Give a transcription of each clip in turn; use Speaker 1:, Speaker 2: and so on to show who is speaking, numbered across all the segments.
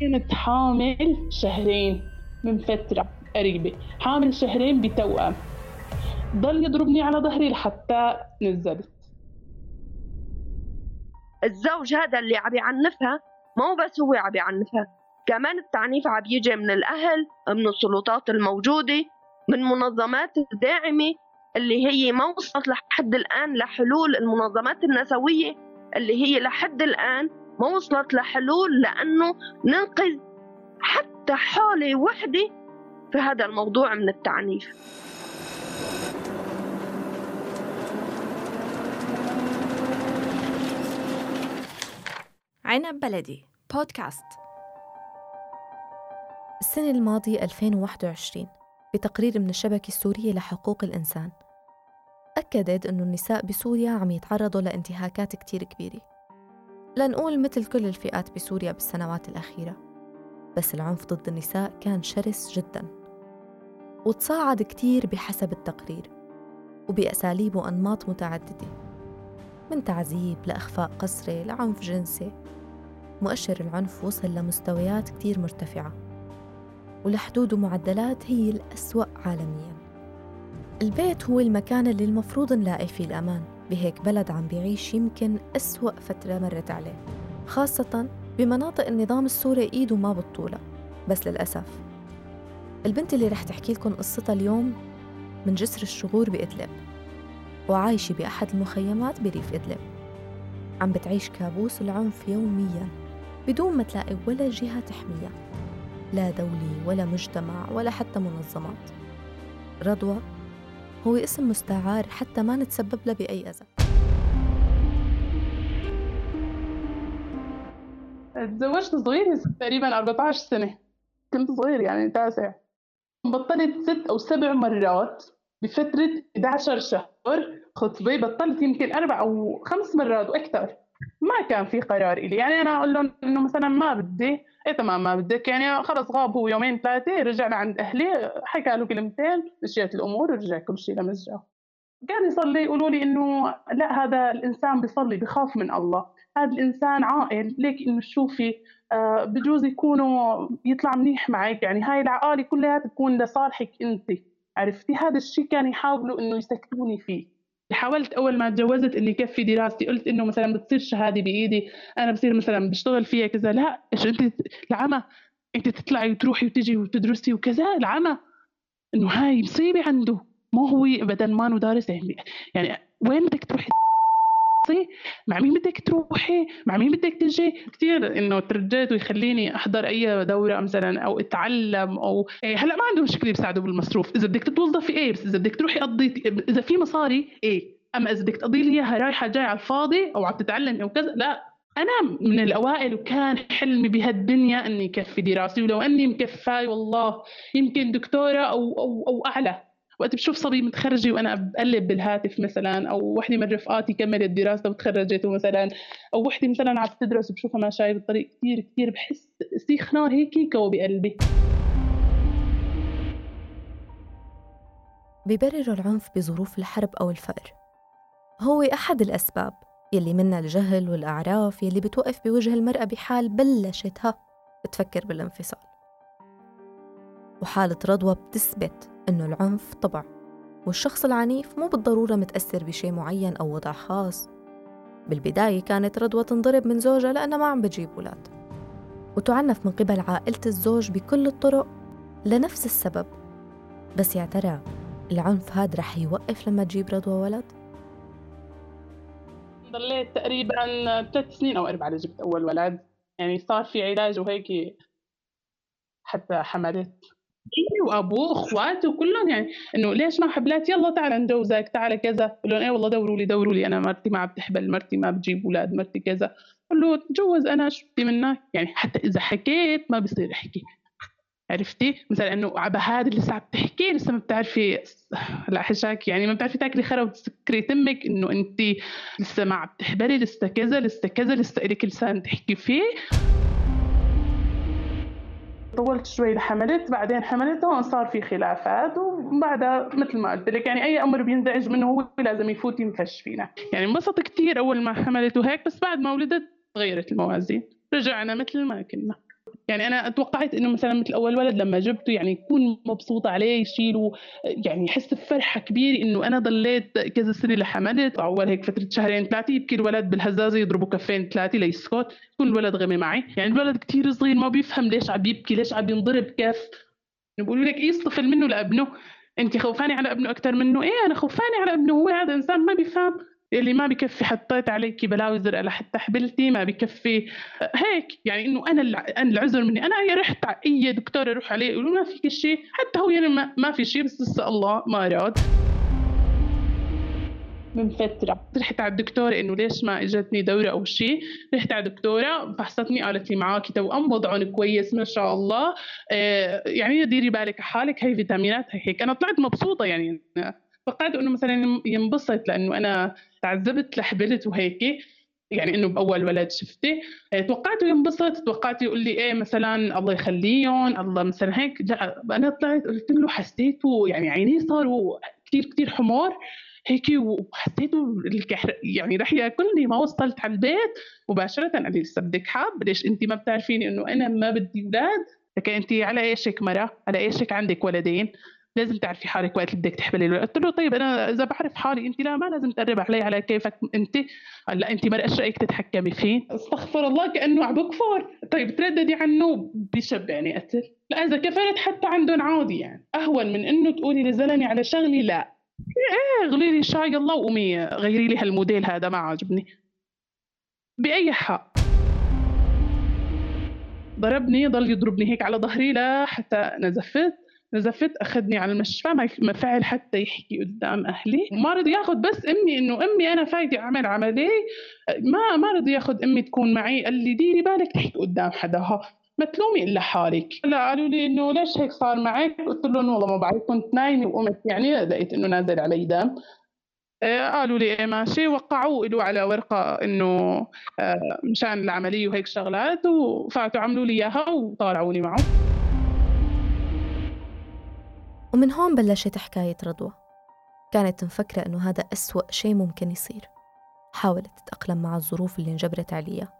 Speaker 1: كنت حامل شهرين من فترة قريبة. حامل شهرين بتوأم. ضل يضربني على ظهري لحتى نزلت.
Speaker 2: الزوج هذا اللي عم يعنفها مو بس هو عم يعنفها كمان التعنيف عم يجي من الأهل من السلطات الموجودة من منظمات الداعمة اللي هي ما وصلت لحد الآن لحلول المنظمات النسوية اللي هي لحد الآن ما وصلت لحلول لأنه ننقذ حتى حالة وحدة في هذا الموضوع من التعنيف.
Speaker 3: عنب بلدي بودكاست. السنة الماضية 2021 بتقرير من الشبكة السورية لحقوق الإنسان أكدت أنه النساء بسوريا عم يتعرضوا لانتهاكات كتير كبيرة. لنقول مثل كل الفئات بسوريا بالسنوات الأخيرة بس العنف ضد النساء كان شرس جدا وتصاعد كتير بحسب التقرير وبأساليب وأنماط متعددة من تعذيب لإخفاء قسري لعنف جنسي. مؤشر العنف وصل لمستويات كتير مرتفعة ولحدود ومعدلات هي الأسوأ عالمياً. البيت هو المكان اللي المفروض نلاقي فيه الأمان. بهيك بلد عم بيعيش يمكن أسوأ فترة مرت عليه خاصة بمناطق النظام السوري إيده ما بتطولها بس للأسف. البنت اللي رح تحكي لكم قصتها اليوم من جسر الشغور بإدلب وعايشة بأحد المخيمات بريف إدلب. عم بتعيش كابوس العنف يومياً بدون ما تلاقي ولا جهة تحميها لا دولي ولا مجتمع ولا حتى منظمات. رضوى هو اسم مستعار حتى ما نتسبب له بأي أذى.
Speaker 1: تزوجت صغير تقريبا 14 سنة. كنت صغير يعني تاسع. بطلت ست أو سبع مرات بفترة 11 شهر. خطبة بطلت يمكن أربع أو خمس مرات وأكثر. ما كان في قرار إلي. يعني أنا أقول لهم إنه مثلا ما بدي. إيه تمام ما بدك. يعني خلص غاب هو يومين ثلاثة رجعنا عند أهلي. حكى له كلمتين مشيت الأمور ورجع كل شيء لمزجه. كان يصلي يقولوا لي إنه لا هذا الإنسان بيصلي بخاف من الله. هذا الإنسان عاقل. ليك إنه تشوفي آه بجوز يكونوا يطلع منيح معك. يعني هاي العقالة كلها تكون لصالحك أنت. عرفتي؟ هذا الشيء كان يحاولوا إنه يسكتوني فيه. حاولت أول ما تجوزت إني كفي دراستي قلت إنه مثلا بتصير شهادة بإيدي أنا بصير مثلا بشتغل فيها كذا. لا إيش أنت العمى أنت تطلعي وتروحي وتجي وتدرسي وكذا؟ العمى. إنه هاي مصيبة عنده. مو هو ابدا ما دارس. يعني يعني وين بدك تروحي؟ مع مين بدك تروحي؟ مع مين بدك تجي؟ كثير إنه ترجيت ويخليني أحضر أي دورة مثلا أو أتعلم أو إيه هلأ ما عنده مشكله يساعدوا بالمصروف. إذا بدك تتوظفي إيه بس إذا بدك تروحي قضي إذا في مصاري إيه أما إذا بدك تقضي لي إياها رايحة جاي على الفاضي أو عم تتعلمي أو كذا لا. أنا من الأوائل وكان حلمي بهالدنيا إني كفي دراستي ولو إني مكفاي والله يمكن دكتورة أو أو أو أعلى. وقت بشوف صبي متخرجة وأنا بقلب بالهاتف مثلا أو وحدة من رفقاتي كملت دراسة وتخرجت مثلا أو وحدة مثلا عم تدرس وبشوفها ماشيه بالطريق كثير كثير بحس سيخ نار هيك كو بقلبي.
Speaker 3: بيبرروا العنف بظروف الحرب أو الفقر. هو أحد الأسباب يلي منها الجهل والأعراف يلي بتوقف بوجه المرأة بحال بلشتها تفكر بالانفصال. وحالة رضوى بتثبت إنه العنف طبع والشخص العنيف مو بالضرورة متأثر بشيء معين أو وضع خاص. بالبداية كانت رضوى تنضرب من زوجها لأنها ما عم بتجيب أولاد. وتعنف من قبل عائلة الزوج بكل الطرق لنفس السبب. بس يا ترى العنف هاد رح يوقف لما تجيب رضوى ولد؟
Speaker 1: ضليت تقريبا ثلاث سنين أو أربعة جبت أول ولد. يعني صار في علاج وهيك حتى حملت. وابوه واخواته كلهم يعني. إنه ليش ما حبلات يلا تعال نجوزك تعال كذا. بقول لهم إيه والله دوروا لي دوروا لي. أنا مرتي ما عم تحبل مرتي ما بتجيب أولاد مرتي كذا. قول له تجوز أنا شو بدي منك يعني حتى إذا حكيت ما بصير احكي عرفتي؟ مثلا إنه عبهاد لسه عم تحكي لسه ما بتعرفي. لا حشاك يعني ما بتعرفي تاكلي خرا وتسكري تمك. إنه انت لسه ما عم تحبلي لسه كذا لسه كذا لسه الك لسان تحكي فيه. طولت شوي لحملت بعدين حملت هون صار في خلافات وبعدها مثل ما قلت لك يعني أي أمر بينزعج منه هو لازم يفوت ينفش فينا. يعني انبسطت كثير أول ما حملت وهيك بس بعد ما ولدت تغيرت الموازين رجعنا مثل ما كنا. يعني أنا توقعت إنه مثلا مثل أول ولد لما جبته يعني يكون مبسوطه عليه يشيله يعني يحس بفرحة كبيرة إنه أنا ضليت كذا سنة لحملت. أول هيك فترة شهرين ثلاثة يبكي الولد بالهزازة يضربوا كفين ثلاثة ليسكت يكون الولد غمي معي. يعني الولد كثير صغير ما بيفهم ليش عم يبكي ليش عم ينضرب كيف؟ بيقولوا لك يصطفل منه لابنه؟ انت خوفاني على ابنه أكثر منه؟ إيه أنا خوفاني على ابنه هو هذا إنسان ما بيفهم. اللي ما بكفي حطيت عليك بلاوي زرقاء لحتى حبلتي ما بكفي. هيك يعني إنه أنا العذر مني. أنا رحت أي دكتور أروح عليه يقولوا ما فيك شيء حتى هو يعني ما, في شيء بس لسه الله ما اراد من فترة رحت على الدكتورة إنه ليش ما إجتني دورة أو شيء رحت على الدكتورة فحصتني قالت لي معاكي توأم وضعهم كويس ما شاء الله. آه يعني ديري بالك حالك هي فيتامينات هي هيك. أنا طلعت مبسوطة يعني. توقعت إنه مثلا ينبسط لأنه أنا تعذبت لحبلت وهيك يعني إنه بأول ولد شفتي. آه، توقعته ينبسط توقعت يقول لي إيه مثلا الله يخليهم الله مثلا هيك. لا أنا طلعت قلت له حسيته يعني عينيه صاروا كثير كثير حمار هيك وحسيته يعني رح يأكلني. ما وصلت على البيت. مباشرة قال لي لسه بدك حاب ليش أنت ما بتعرفيني إنه أنا ما بدي أولاد؟ لكن أنت على إيشك مرة؟ على إيشك عندك ولدين؟ لازم تعرفي حالك وقت بدك تحملي الولد. قلت له طيب أنا إذا بعرف حالي انت لا ما لازم تقرب علي على كيفك انت. هلأ انت ما إيش رأيك تتحكمي فيه. استغفر الله كأنه عم بكفر. طيب ترددي عنه بشبعني قتل. لا إذا كفرت حتى عندهم عادي يعني. أهون من إنه تقولي لزلمه على شغلي لا. إيه غلي لي شاي يلا وقومي غيري لي هالموديل هذا ما عاجبني. بأي حق ضربني ضل يضربني هيك على ظهري لحتى نزفت نزفت أخذني على المشفى ما فعل حتى يحكي قدام أهلي. ما رضي ياخذ بس أمي إنه أمي أنا فايته أعمل عمليه ما ما رضي ياخذ أمي تكون معي. قال لي ديري بالك تحكي قدام حداها ما تلومي إلا حالك. هلا قالوا لي إنه ليش هيك صار معك؟ قلت لهم والله ما بعرف كنت نايمة وقمت يعني لقيت إنه نازل علي دم. آه، قالوا لي إيه ماشي. وقعوا له على ورقة إنه آه، مشان العملية وهيك شغلات. وفاتوا عملوا لي إياها وطالعوني معه.
Speaker 3: ومن هون بلشت حكاية رضوى. كانت مفكرة إنه هذا أسوأ شيء ممكن يصير. حاولت تتأقلم مع الظروف اللي انجبرت عليها.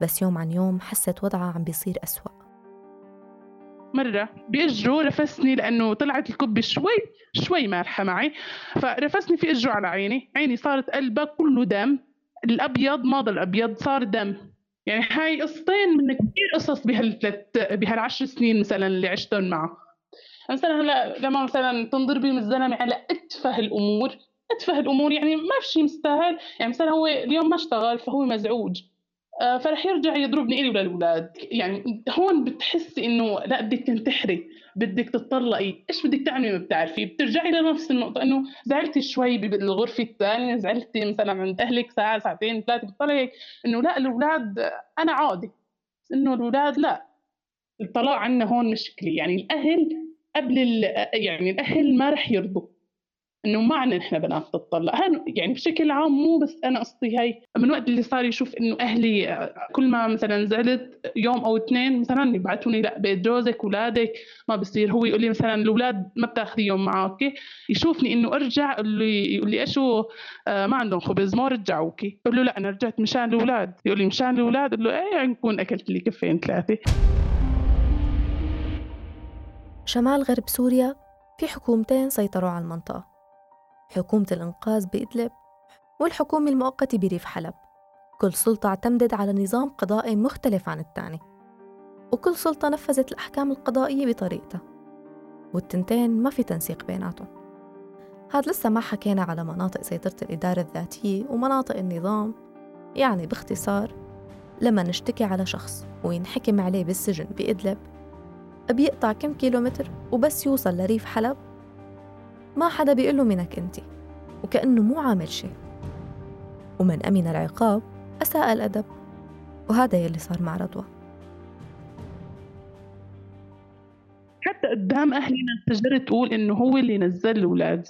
Speaker 3: بس يوم عن يوم حست وضعها عم بيصير أسوأ.
Speaker 1: مرة بإجره رفسني لأنه طلعت الكبة شوي شوي مالحة معي. فرفسني في إجره على عيني. عيني صارت قلبها كله دم. الأبيض ما ضل أبيض صار دم. يعني هاي قصتين من كثير قصص بهالثلاث بهالعشر سنين مثلا اللي عشتهم معه. مثلا هلا لما مثلا تنضربي من الزلمه على أتفه الأمور أتفه الأمور يعني ما في شيء مستاهل يعني مثلا هو اليوم ما اشتغل فهو مزعوج. آه، فرح يرجع يضربني إلي وللأولاد يعني هون بتحسي إنه لا بدك تنتحري بدك تطلقي إيش بدك تعملي ما بتعرفي؟ بترجعي لنفس النقطة إنه زعلتي شوي بالغرفة الثانية زعلتي مثلا عند أهلك ساعة ساعتين ثلاثة بتطلعي. إنه لا الأولاد أنا عادي. بس إنه الأولاد لا. الطلاق عنا هون مشكلة. يعني الأهل قبل يعني الاهل ما رح يرضوا. إنه ما عنا نحن بنات تطلق يعني بشكل عام مو بس أنا قصتي هاي من وقت اللي صار يشوف إنه أهلي كل ما مثلا زعلت يوم أو اثنين مثلا يبعثوني لأ بيت جوزك اولادك ما بصير. هو يقول لي مثلا الأولاد ما بتاخذيهم معك يشوفني إنه أرجع يقول لي يقول لي إيشو آه ما عندهم خبز ما رجعوكي. بقول له لأ أنا رجعت مشان الأولاد. يقول لي مشان الأولاد؟ بقول له إيه نكون أكلت لي كفين ثلاثة.
Speaker 3: شمال غرب سوريا في حكومتين سيطروا على المنطقة. حكومة الإنقاذ بإدلب والحكومة المؤقتة بريف حلب. كل سلطة اعتمدت على نظام قضائي مختلف عن الثاني. وكل سلطة نفذت الأحكام القضائية بطريقتها. والتنتين ما في تنسيق بيناتهم. هاد لسه ما حكينا على مناطق سيطرة الإدارة الذاتية ومناطق النظام. يعني باختصار لما نشتكي على شخص وينحكم عليه بالسجن بإدلب بيقطع كم كيلومتر وبس يوصل لريف حلب؟ ما حدا بيقول له منك أنت وكأنه مو عامل شيء. ومن أمن العقاب أساء الأدب وهذا يلي صار مع رضوى.
Speaker 1: حتى قدام أهلي انفجرت تقول إنه هو اللي نزل الأولاد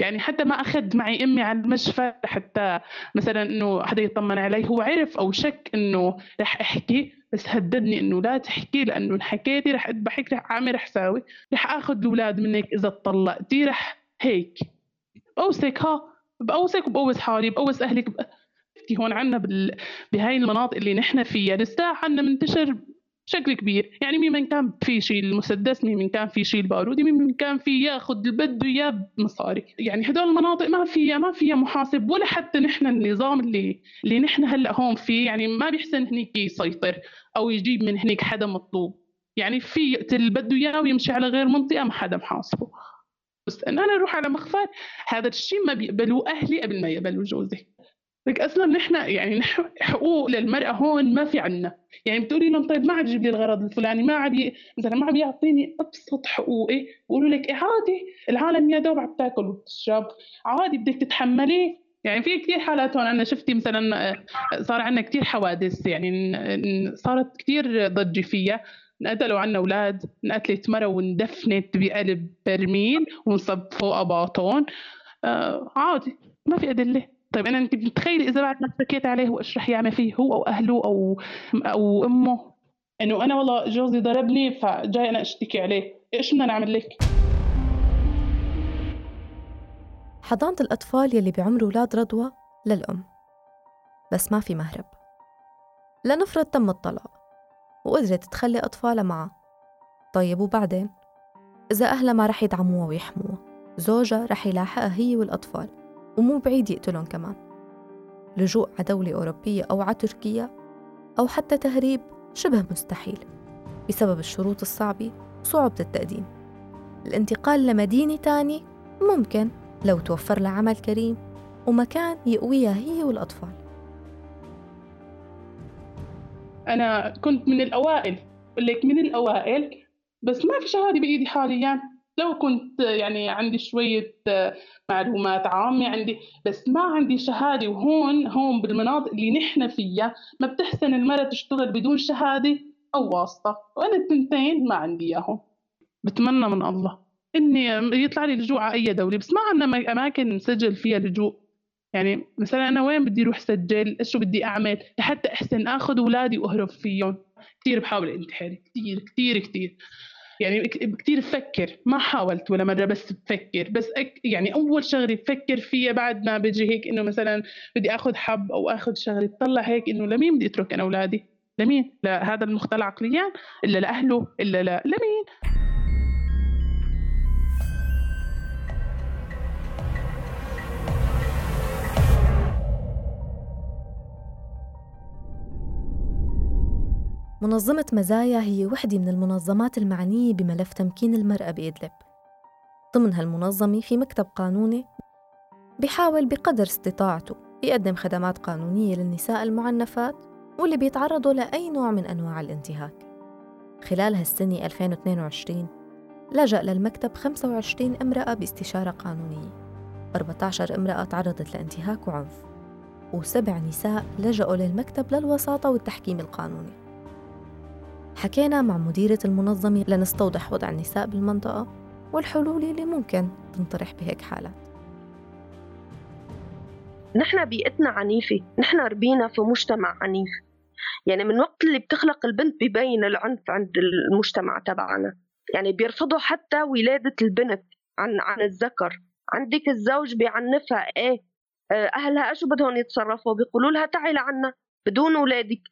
Speaker 1: يعني حتى ما أخذ معي أمي على المشفى حتى مثلا إنه حدا يطمن علي هو عرف أو شك إنه رح أحكي بس هددني إنه لا تحكي لأنه ان حكيتي رح أذبحك رح اعمل رح ساوي رح آخذ الأولاد منك إذا طلقتي رح هيك. بوسك ها بوسك وبوس حالي بوس أهلك ب... هون عنا بال... بهاي المناطق اللي نحن فيها. لسه عنا منتشر بشكل كبير. يعني مين كان في شيء المسدس مين كان في شيء البارودي مين كان في ياخذ اللي بده اياه بمصاري يعني هدول المناطق ما فيها ما فيها محاسب ولا حتى نحن النظام اللي اللي نحن هلأ هون فيه. يعني ما بيحسن هنيك يسيطر أو يجيب من هنيك حدا مطلوب. يعني في اللي بده اياه ويمشي على غير منطقة ما حدا محاسبه. بس إن أنا أروح على مخفر هذا الشيء ما بيقبلوه أهلي قبل ما يقبلوا جوزي. لك أصلا نحن يعني حقوق للمرأة هون ما في عنا. يعني بتقولي لهم طيب ما عاد يجيب لي الغرض الفلاني ما عاد مثلا ما عاد يعطيني أبسط حقوقي. بقولوا لك إيه عادي العالم يا دوب عم تاكل وتشرب. عادي بدك تتحمليه. يعني في كثير حالات هون أنا شفتي مثلا صار عندنا كثير حوادث يعني صارت كثير ضجة فيها. انقتلوا عنا أولاد انقتلت مرة واندفنت بقلب برميل وانصب فوقها باطون آه عادي ما في أدلة. طيب أنا أنت بتتخيلي اذا بعد ما حكيت عليه وإيش رح يعمل فيه هو أو أهله أو أو أمه؟ إنه أنا والله جوزي ضربني فجاي أنا أشتكي عليه. إيش بدنا نعمل لك؟
Speaker 3: حضانة الأطفال يلي بعمر ولاد رضوى للأم. بس ما في مهرب. لنفرض تم الطلاق وقدرت تخلي أطفالها معها طيب وبعدين؟ إذا أهلها ما رح يدعموها ويحموها زوجها رح يلاحقها هي والأطفال. ومو بعيد يقتلهم كمان. لجوء على دولة أوروبية أو على تركيا أو حتى تهريب شبه مستحيل بسبب الشروط الصعبة وصعوبة التقديم. الانتقال لمدينة تانية ممكن لو توفر لها عمل كريم ومكان يقويها هي والأطفال.
Speaker 1: أنا كنت من الأوائل لك من الأوائل بس ما في شهادة بإيدي حاليا. لو كنت يعني عندي شوية معلومات عامة عندي بس ما عندي شهادة وهون هون بالمناطق اللي نحن فيها ما بتحسن المرأة تشتغل بدون شهادة أو واسطة. وأنا التنتين ما عندي إياهم. بتمنى من الله إني يطلع لي لجوء على أي دولة. بس ما عندنا أماكن نسجل فيها لجوء. يعني مثلا أنا وين بدي أروح سجل؟ إيش بدي أعمل؟ لحتى أحسن أخذ أولادي وأهرب فيهم. كثير بحاول أنتحر كثير كثير كثير يعني كثير بفكر ما حاولت ولا مرة بس بفكر بس أك يعني أول شغله بفكر فيها بعد ما بيجي هيك إنه مثلا بدي آخذ حب أو آخذ شغله بطلع هيك إنه لمين بدي أترك أنا أولادي؟ لمين؟ لهذا المختل عقليا إلا لأهله إلا لا لمين؟
Speaker 3: منظمة مزايا هي وحدة من المنظمات المعنية بملف تمكين المرأة بإدلب. ضمن هالمنظمة في مكتب قانوني بيحاول بقدر استطاعته يقدم خدمات قانونية للنساء المعنفات واللي بيتعرضوا لأي نوع من أنواع الانتهاك. خلال هالسنة 2022 لجأ للمكتب 25 امرأة باستشارة قانونية. 14 امرأة تعرضت لانتهاك وعنف وسبع نساء لجأوا للمكتب للوساطة والتحكيم القانوني. حكينا مع مديرة المنظمة لنستوضح وضع النساء بالمنطقة والحلول اللي ممكن تنطرح بهيك حالات.
Speaker 2: نحن بيئتنا عنيفة نحن ربينا في مجتمع عنيف. يعني من وقت اللي بتخلق البنت ببين العنف عند المجتمع تبعنا. يعني بيرفضوا حتى ولادة البنت عن عن الذكر. عندك الزوج بيعنفها إيه؟ آه، أهلها شو بدهم يتصرفوا؟ بيقولوا لها تعي لعنا بدون أولادك.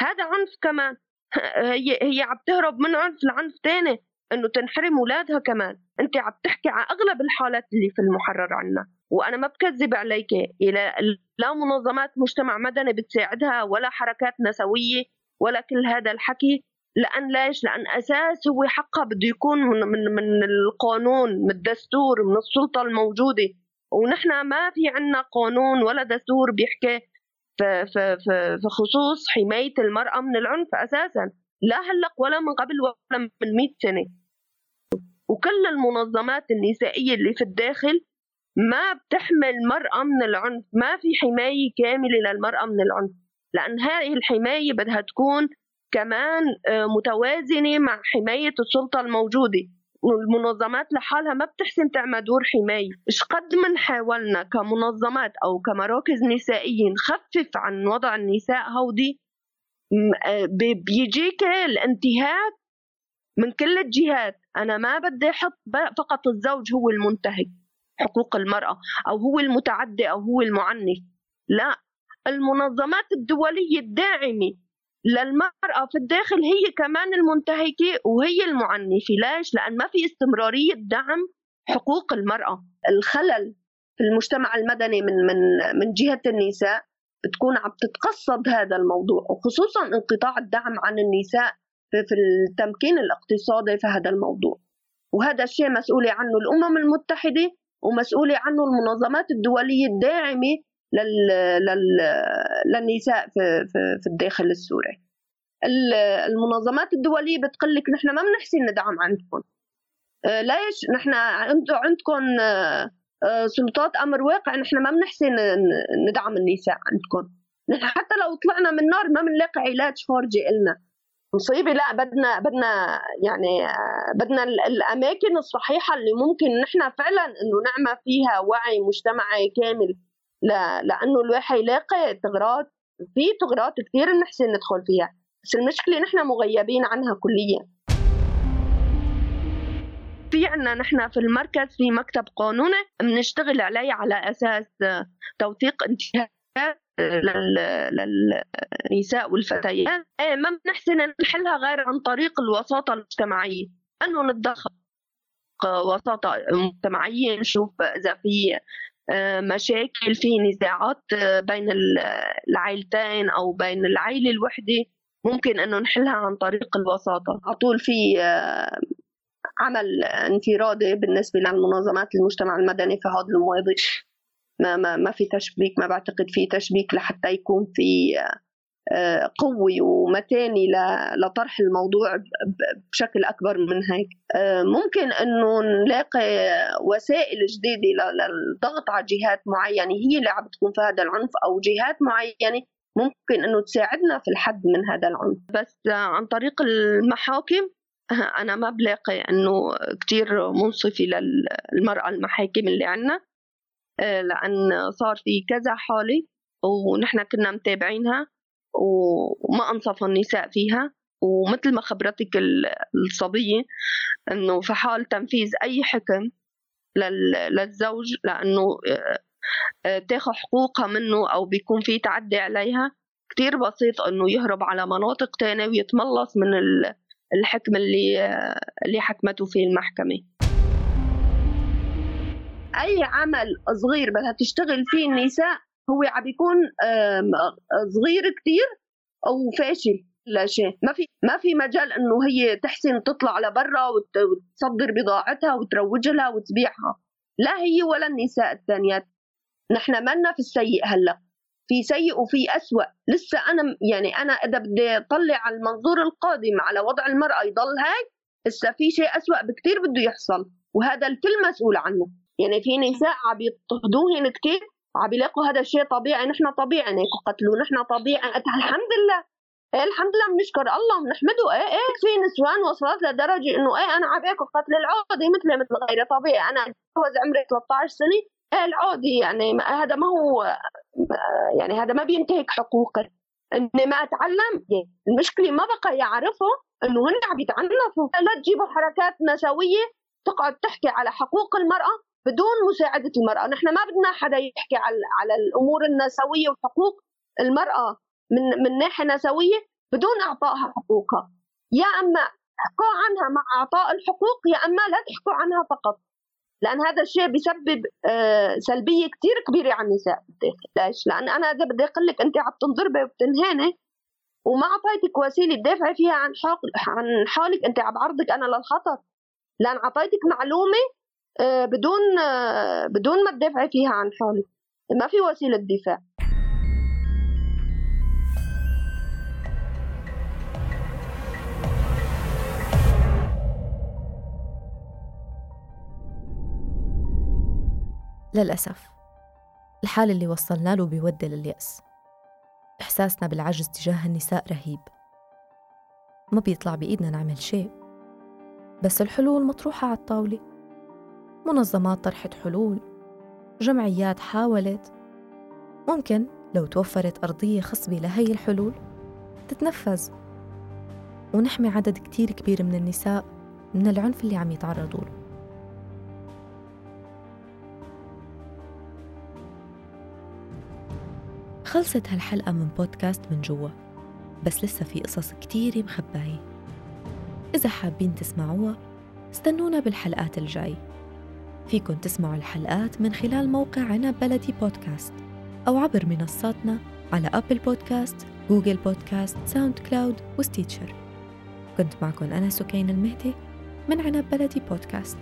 Speaker 2: هذا عنف كمان. هي هي عم تهرب من عنف لعنف تاني إنه تنحرم اولادها كمان. أنت عم تحكي على أغلب الحالات اللي في المحرر عنا. وأنا ما بكذب عليك إلى لا منظمات مجتمع مدني بتساعدها ولا حركات نسوية ولا كل هذا الحكي. لأن ليش؟ لأن أساس هو حقها بده يكون من من من القانون من الدستور من السلطة الموجودة. ونحن ما في عنا قانون ولا دستور بيحكي في خصوص حماية المرأة من العنف أساسا لا هلق ولا من قبل ولا من 100 سنة. وكل المنظمات النسائية اللي في الداخل ما بتحمي المرأة من العنف ما في حماية كاملة للمرأة من العنف. لأن هذه الحماية بدها تكون كمان آه، متوازنة مع حماية السلطة الموجودة. والمنظمات لحالها ما بتحسن تعمل دور حماية. إيش قد من حاولنا كمنظمات أو كمراكز نسائية نخفف عن وضع النساء هودي آه، بيجيك الانتهاك من كل الجهات. أنا ما بدي أحط فقط الزوج هو المنتهك حقوق المرأة أو هو المتعدي أو هو المعنف. لا المنظمات الدولية الداعمة للمرأة في الداخل هي كمان المنتهكة وهي المعنفة ليش؟ لأن ما في استمرارية دعم حقوق المرأة الخلل في المجتمع المدني من من من جهة النساء بتكون عم تتقصد هذا الموضوع وخصوصا انقطاع الدعم عن النساء في التمكين الاقتصادي في هذا الموضوع وهذا الشيء مسؤولة عنه الأمم المتحدة ومسؤولة عنه المنظمات الدولية الداعمة. للنساء في... في... الداخل السوري. المنظمات الدولية بتقول لك نحن ما بنحسن ندعم عندكم. آه، ليش؟ نحن عندكم آه، آه، سلطات أمر واقع نحن ما بنحسن ندعم النساء عندكم. نحن حتى لو طلعنا من النار ما بنلاقي علاج فورجي إلنا. مصيبة لا بدنا بدنا يعني بدنا الأماكن الصحيحة اللي ممكن نحن فعلا إنه نعمل فيها وعي مجتمعي كامل. لأنه الواحد يلاقي ثغرات في ثغرات كثير بنحسن ندخل فيها بس المشكلة نحن مغيبين عنها كليا. في عنا نحن في المركز في مكتب قانوني بنشتغل عليه على أساس توثيق انتهاكات للنساء والفتيات. إيه، ما بنحسن نحلها غير عن طريق الوساطة المجتمعية. أنه نتدخل وساطة مجتمعية نشوف إذا في مشاكل في نزاعات آه، بين العائلتين أو بين العائلة الوحدة ممكن أنه نحلها عن طريق الوساطة. على طول في آه، عمل انفرادي بالنسبة للمنظمات المجتمع المدني في هذا المواضيع ما, ما, ما في تشبيك ما بعتقد في تشبيك لحتى يكون في آه، قوي ومتاني لطرح الموضوع بشكل أكبر من هيك. آه، ممكن أنه نلاقي وسائل جديدة للضغط على جهات معينة هي اللي عم تكون في هذا العنف أو جهات معينة ممكن أنه تساعدنا في الحد من هذا العنف. بس عن طريق المحاكم أنا ما بلاقي أنه كتير منصفة للمرأة المحاكم اللي عنا آه، لأن صار في كذا حالة ونحن كنا متابعينها. وما أنصف النساء فيها. ومثل ما خبرتك الصبية أنه في حال تنفيذ أي حكم للزوج لأنه آه، آه، تاخذ حقوقها منه أو بيكون في تعدي عليها كتير بسيط أنه يهرب على مناطق تانية ويتملص من الحكم اللي اللي حكمته فيه المحكمة. أي عمل صغير بدها تشتغل فيه النساء هو عم بيكون صغير كثير أو فاشل لا شيء. ما في ما في مجال إنه هي تحسن تطلع لبرا وتصدر بضاعتها وتروج لها وتبيعها. لا هي ولا النساء الثانيات. نحن منا في السيء هلأ. في سيء وفي أسوأ. لسه أنا يعني أنا إذا بدي أطلع على المنظور القادم على وضع المرأة يضل هيك لسه في شيء أسوأ بكثير بده يحصل. وهذا الكل مسؤول عنه. يعني في نساء عم يضطهدوهن كثير عم يلاقوا هذا الشيء طبيعي نحن طبيعي انه قتلوا نحن طبيعي. الحمد لله. إيه الحمد لله بنشكر الله بنحمده. إيه إيه في نسوان وصلت لدرجة إنه إيه أنا عم باكل قتل العودي مثلي مثل غيري طبيعي. أنا اتجوز عمري 13 سنة. إيه العودي يعني هذا ما هو يعني هذا ما بينتهك حقوقي إني ما أتعلم. المشكلة ما بقى يعرفوا إنه هن عم يتعنفوا. لا تجيبوا حركات نسوية تقعد تحكي على حقوق المرأة. بدون مساعدة المرأة. نحن ما بدنا حدا يحكي على, على الأمور النسوية وحقوق المرأة من, من ناحية نسوية بدون إعطائها حقوقها. يا أما احكوا عنها مع إعطاء الحقوق يا أما لا تحكوا عنها فقط. لأن هذا الشيء بيسبب آه، سلبية كثير كبيرة على النساء. بالداخل ليش؟ لأن أنا إذا بدي أقول لك أنت عم تنضربي وبتنهاني وما أعطيتك وسيلة تدافعي فيها عن عن حالك أنت عم بعرضك أنا للخطر. لأن أعطيتك معلومة آه، بدون آه، بدون ما تدافعي فيها عن حالك ما في وسيلة دفاع.
Speaker 3: للأسف الحال اللي وصلنا له بيودي لليأس. إحساسنا بالعجز تجاه النساء رهيب. ما بيطلع بإيدنا نعمل شيء بس الحلول مطروحة على الطاولة. منظمات طرحت حلول جمعيات حاولت. ممكن لو توفرت أرضية خصبة لهي الحلول تتنفذ. ونحمي عدد كتير كبير من النساء من العنف اللي عم يتعرضوا له. خلصت هالحلقة من بودكاست من جوا بس لسه في قصص كتير مخباية. إذا حابين تسمعوها استنونا بالحلقات الجاي. فيكن تسمعوا الحلقات من خلال موقع عنب بلدي بودكاست أو عبر منصاتنا على Apple Podcast، Google Podcast، SoundCloud و Stitcher. كنت معكم أنا سكين المهدي من عنب بلدي بودكاست.